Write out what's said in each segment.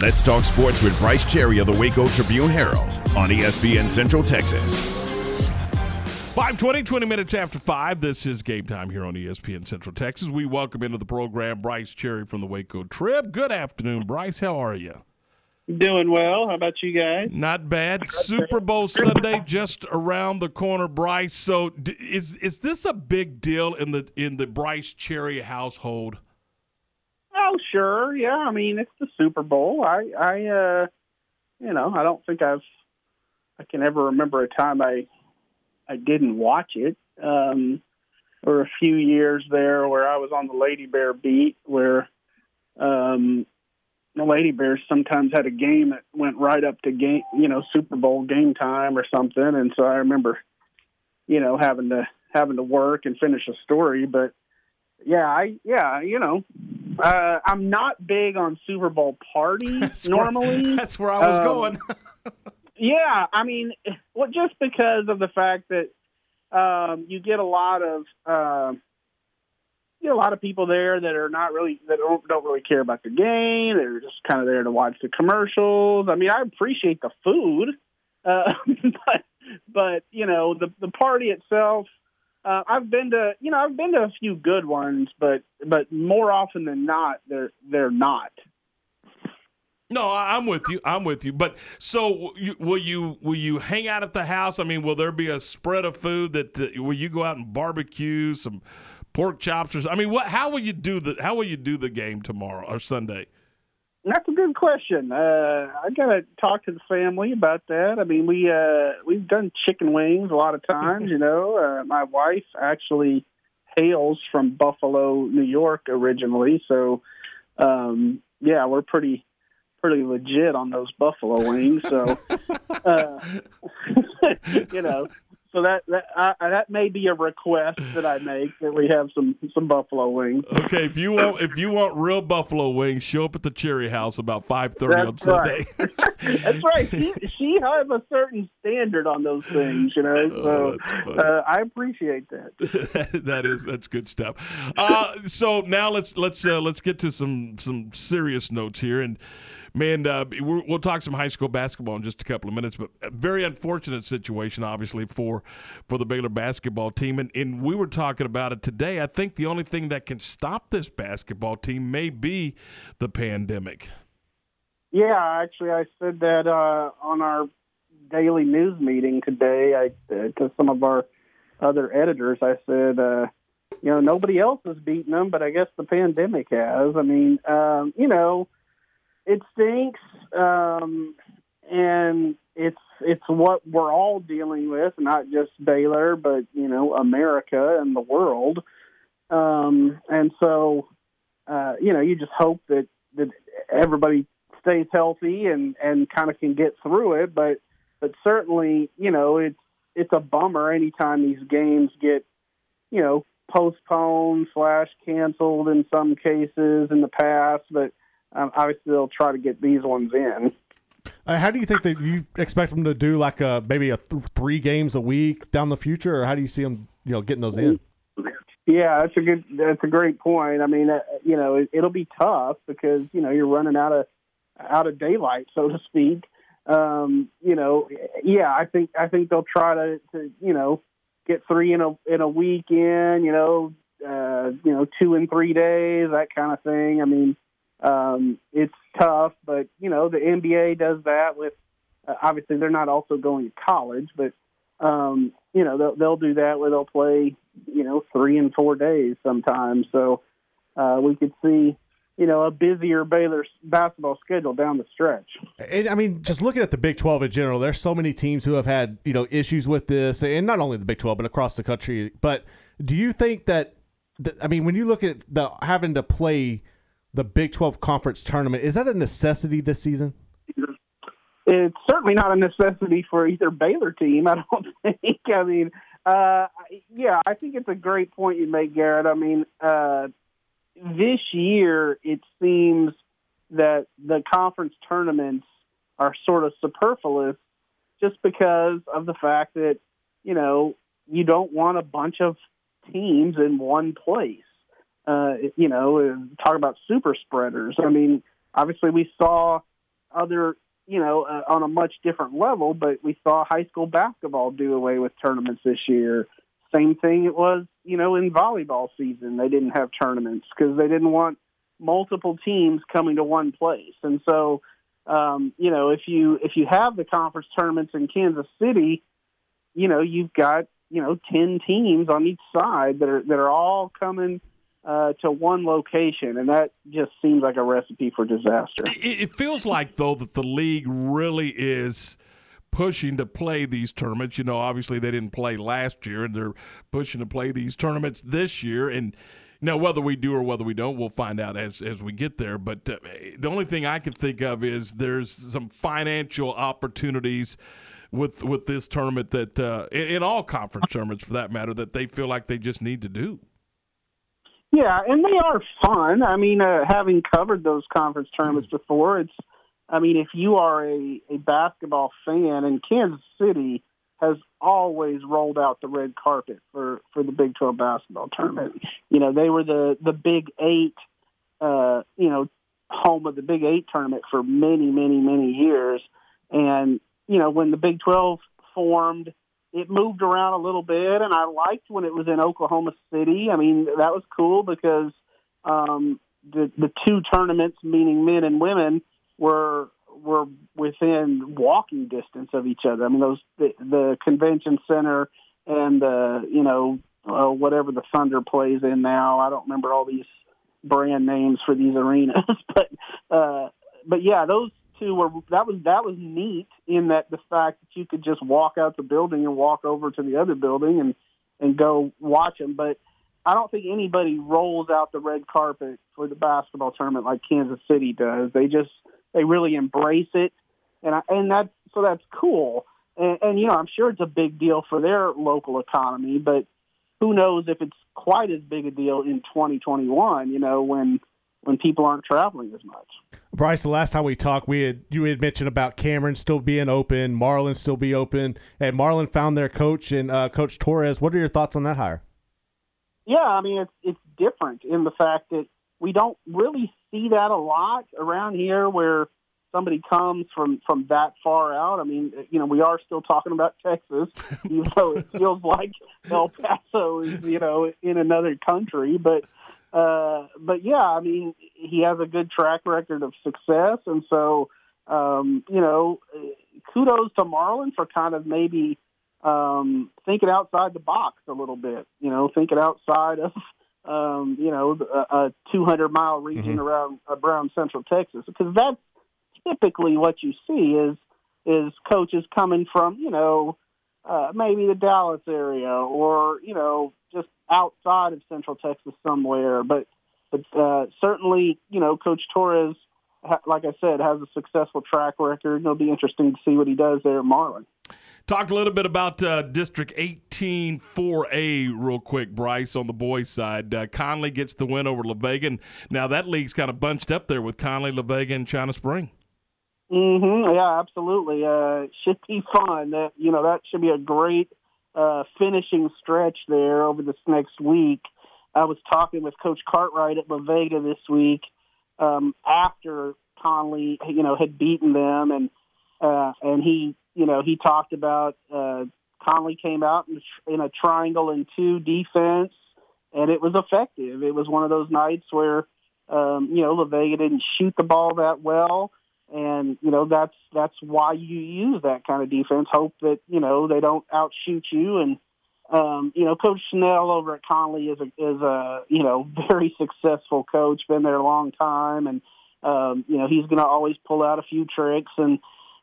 Let's talk sports with Brice Cherry of the Waco Tribune Herald on ESPN Central Texas. 520, 20 minutes after 5. This is game time here on ESPN Central Texas. We welcome into the program Brice Cherry from the Waco Trib. Good afternoon, Brice. How are you? Doing well. How about you guys? Not bad. Super Bowl Sunday just around the corner, Brice. So, is is this a big deal in the in the Brice Cherry household? Sure. Yeah. I mean, it's the Super Bowl. I, I, uh, you know, I don't think I've, I can ever remember a time I, I didn't watch it. Um, were a few years there where I was on the Lady Bear beat, where um, the Lady Bears sometimes had a game that went right up to game, you know, Super Bowl game time or something, and so I remember, you know, having to having to work and finish a story. But yeah, I yeah, you know, uh, I'm not big on Super Bowl parties That's normally. Where, that's where I was Um, going. Yeah, I mean, well, just because of the fact that um, you get a lot of uh, you get a lot of people there that are not really that don't, don't really care about the game. They're just kind of there to watch the commercials. I mean, I appreciate the food, uh, but but you know the the party itself. Uh, I've been to you know I've been to a few good ones, but but more often than not, they're they're not. No, I'm with you. I'm with you. But so, you, will you will you hang out at the house? I mean, will there be a spread of food that uh, will you go out and barbecue some pork chops or? I mean, what? How will you do the? How will you do the game tomorrow or Sunday? Good question. Uh, I gotta talk to the family about that. I mean, we uh, we've done chicken wings a lot of times. You know, uh, my wife actually hails from Buffalo, New York, originally. So, um, yeah, we're pretty pretty legit on those buffalo wings. So, uh, you know, so that that I, that may be a request that I make that we have some some buffalo wings. Okay, if you want if you want real buffalo wings, show up at the Cherry House about five thirty on Sunday. That's right. She, she has a certain standard on those things, you know. Oh, So funny. uh, I appreciate that. that is that's good stuff. Uh, so now let's let's uh, let's get to some some serious notes here, and man, uh, we'll talk some high school basketball in just a couple of minutes. But a very unfortunate situation, obviously for for the Baylor basketball team, and and we were talking about it today. I think the only thing that can stop this basketball team may be the pandemic. Yeah, actually, I said that uh, on our daily news meeting today. I uh, to some of our other editors, I said, uh, you know, nobody else has beaten them, but I guess the pandemic has. I mean, um, you know, it stinks, um, and it's it's what we're all dealing with, not just Baylor, but you know, America and the world. Um, and so, uh, you know, you just hope that that everybody stays healthy and and kind of can get through it. But but certainly, you know, it's it's a bummer anytime these games get, you know, postponed slash canceled in some cases in the past. But um, obviously, they'll try to get these ones in. Uh, how do you think that you expect them to do like a maybe a th- three games a week down the future, or how do you see them, you know, getting those in? Yeah, that's a good. That's a great point. I mean, uh, you know, it, it'll be tough because you know you're running out of out of daylight, so to speak. Um, you know, yeah, I think I think they'll try to, to you know get three in a in a weekend. You know, uh, you know, two in three days, that kind of thing. I mean, um, it's tough, but you know, the NBA does that with. Uh, obviously, they're not also going to college, but um, you know, they'll, they'll do that where they'll play, you know, three and four days sometimes. So uh, we could see, you know, a busier Baylor basketball schedule down the stretch. And I mean, just looking at the Big Twelve in general, there's so many teams who have had you know issues with this, and not only the Big Twelve but across the country. But do you think that I mean, when you look at the having to play the Big Twelve conference tournament, is that a necessity this season? It's certainly not a necessity for either Baylor team. I don't think. I mean, uh, yeah, I think it's a great point you make, Garrett. I mean, uh, this year it seems that the conference tournaments are sort of superfluous just because of the fact that you know you don't want a bunch of teams in one place. Uh, you know, talk about super spreaders. I mean, obviously we saw other, you know, uh, on a much different level. But we saw high school basketball do away with tournaments this year. Same thing it was, you know, in volleyball season. They didn't have tournaments because they didn't want multiple teams coming to one place. And so, um, you know, if you if you have the conference tournaments in Kansas City, you know, you've got you know ten teams on each side that are that are all coming uh, to one location, and that just seems like a recipe for disaster. It, it feels like though that the league really is pushing to play these tournaments. You know, obviously they didn't play last year, and they're pushing to play these tournaments this year, and now, whether we do or whether we don't, we'll find out as as we get there. But uh, the only thing I can think of is there's some financial opportunities with with this tournament that uh, in, in, all conference tournaments for that matter that they feel like they just need to do. Yeah, and they are fun. I mean, uh, having covered those conference tournaments before, it's. I mean, if you are a, a basketball fan and Kansas City, has always rolled out the red carpet for for the Big 12 basketball tournament. You know, they were the the Big 8 uh, you know, home of the Big 8 tournament for many, many, many years and you know, when the Big 12 formed, it moved around a little bit and I liked when it was in Oklahoma City. I mean, that was cool because um the the two tournaments meaning men and women were were within walking distance of each other. I mean, those the, the convention center and the you know uh, whatever the Thunder plays in now. I don't remember all these brand names for these arenas, but uh, but yeah, those two were that was that was neat in that the fact that you could just walk out the building and walk over to the other building and and go watch them, but. I don't think anybody rolls out the red carpet for the basketball tournament like Kansas City does. They just they really embrace it, and I, and that's so that's cool. And, and you know, I'm sure it's a big deal for their local economy, but who knows if it's quite as big a deal in 2021? You know, when when people aren't traveling as much. Brice, the last time we talked, we had you had mentioned about Cameron still being open, Marlin still be open, and Marlin found their coach and uh, Coach Torres. What are your thoughts on that hire? Yeah, I mean it's it's different in the fact that we don't really see that a lot around here where somebody comes from from that far out. I mean, you know, we are still talking about Texas, even though it feels like El Paso is, you know, in another country. But uh, but yeah, I mean, he has a good track record of success, and so um, you know, kudos to Marlin for kind of maybe um, thinking outside the box a little bit. You know, thinking outside of um, you know, a, a 200 mile region mm-hmm. around around Central Texas, because that's typically what you see is is coaches coming from you know uh, maybe the Dallas area or you know just outside of Central Texas somewhere, but but uh, certainly you know Coach Torres, like I said, has a successful track record. It'll be interesting to see what he does there at Marlin. Talk a little bit about uh, District 18 4A real quick, Brice, on the boys' side. Uh, Connally gets the win over La Vega. Now, that league's kind of bunched up there with Connally, La Vega, and China Spring. Mm-hmm. Yeah, absolutely. Uh, should be fun. That you know that should be a great uh, finishing stretch there over this next week. I was talking with Coach Cartwright at La Vega this week um, after Connally, you know, had beaten them, and uh, and he you know, he talked about uh, Connally came out in, in a triangle and two defense, and it was effective. It was one of those nights where, um, you know, La Vega didn't shoot the ball that well, and you know that's that's why you use that kind of defense. Hope that you know they don't outshoot you, and um, you know, Coach Schnell over at Connally is a is a you know very successful coach, been there a long time, and um, you know he's going to always pull out a few tricks and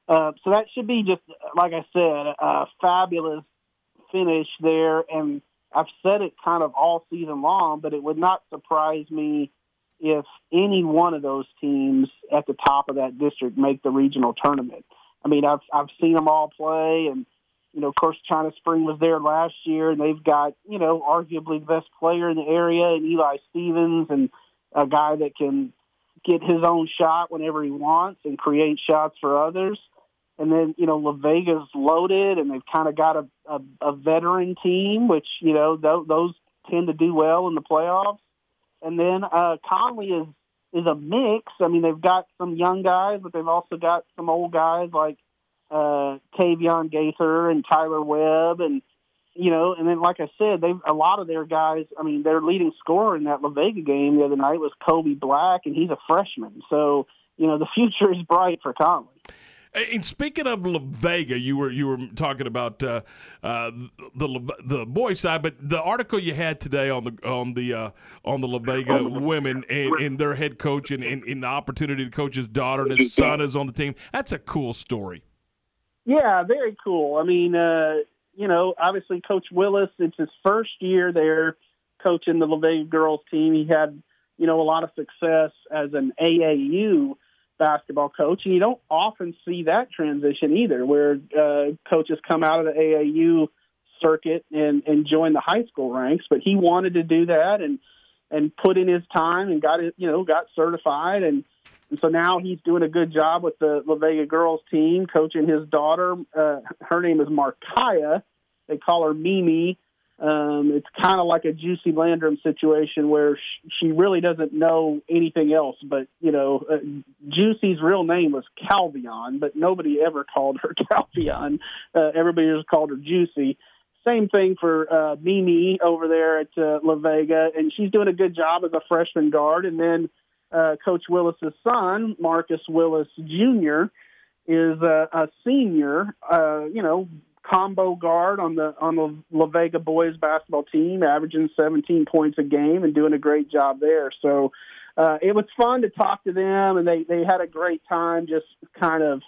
uh, so that should be just like I said, a fabulous finish there. And I've said it kind of all season long, but it would not surprise me if any one of those teams at the top of that district make the regional tournament. I mean, I've I've seen them all play, and you know, of course, China Spring was there last year, and they've got you know arguably the best player in the area, and Eli Stevens, and a guy that can get his own shot whenever he wants and create shots for others. And then, you know, La Vega's loaded and they've kind of got a, a, a veteran team, which, you know, th- those tend to do well in the playoffs. And then uh, Connally is is a mix. I mean, they've got some young guys, but they've also got some old guys like uh, Tavion Gaither and Tyler Webb, and you know, and then like I said, they've a lot of their guys. I mean, their leading scorer in that La Vega game the other night was Kobe Black, and he's a freshman. So you know, the future is bright for Connally. And speaking of La Vega, you were you were talking about uh, uh, the the boys side, but the article you had today on the on the uh, on the La Vega women and, and their head coach and, and, and, the opportunity to coach his daughter and his son is on the team. That's a cool story. Yeah, very cool. I mean, uh, you know, obviously Coach Willis. It's his first year there coaching the La Vega girls team. He had you know a lot of success as an AAU basketball coach, and you don't often see that transition either, where uh, coaches come out of the AAU circuit and and join the high school ranks. But he wanted to do that and and put in his time and got it, you know, got certified and. And so now he's doing a good job with the La Vega girls team, coaching his daughter. Uh, her name is Markaya. They call her Mimi um, it's kind of like a Juicy Landrum situation where sh- she really doesn't know anything else. But you know, uh, Juicy's real name was Calvion, but nobody ever called her Calvion. Uh, everybody just called her Juicy. Same thing for uh, Mimi over there at uh, La Vega, and she's doing a good job as a freshman guard. And then uh, Coach Willis's son, Marcus Willis Jr., is a, a senior. Uh, you know, combo guard on the on the La Vega boys basketball team, averaging 17 points a game and doing a great job there. So uh, it was fun to talk to them, and they they had a great time, just kind of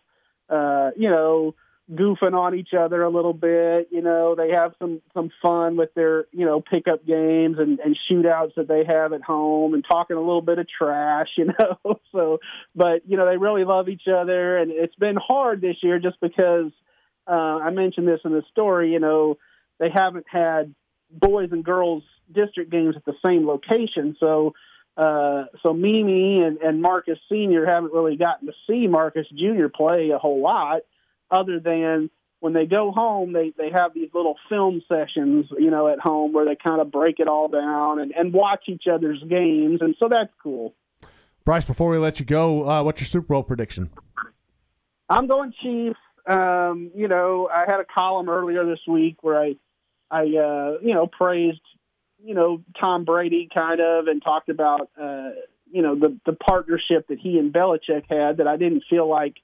uh, you know goofing on each other a little bit. You know, they have some some fun with their you know pickup games and, and shootouts that they have at home, and talking a little bit of trash. You know, so but you know they really love each other, and it's been hard this year just because uh, I mentioned this in the story, you know, they haven't had boys and girls district games at the same location. So, uh, so Mimi and, and Marcus Senior haven't really gotten to see Marcus Junior play a whole lot, other than when they go home, they they have these little film sessions, you know, at home where they kind of break it all down and and watch each other's games, and so that's cool. Brice, before we let you go, uh, what's your Super Bowl prediction? I'm going Chiefs um, you know, I had a column earlier this week where I, I, uh, you know, praised, you know, Tom Brady kind of and talked about, uh, you know, the the partnership that he and Belichick had. That I didn't feel like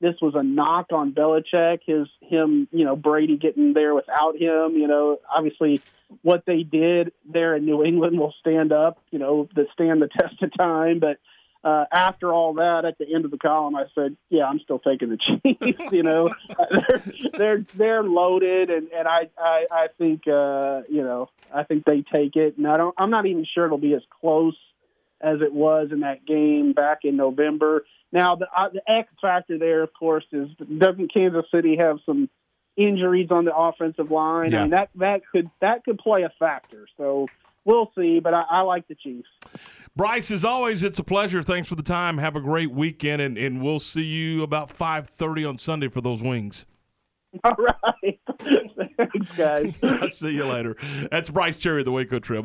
this was a knock on Belichick. His him, you know, Brady getting there without him. You know, obviously what they did there in New England will stand up. You know, that stand the test of time, but uh, after all that, at the end of the column, I said, "Yeah, I'm still taking the Chiefs." you know, they're they're they're loaded, and and I I, I think uh, you know I think they take it, and I don't. I'm not even sure it'll be as close as it was in that game back in November. Now, the uh, the X factor there, of course, is doesn't Kansas City have some injuries on the offensive line? Yeah. I mean that that could that could play a factor. So we'll see, but I, I, like the Chiefs. Brice, as always, it's a pleasure. Thanks for the time. Have a great weekend, and, and we'll see you about five thirty on Sunday for those wings. All right. Thanks, guys. I'll see you later. That's Brice Cherry, of the Waco Trib.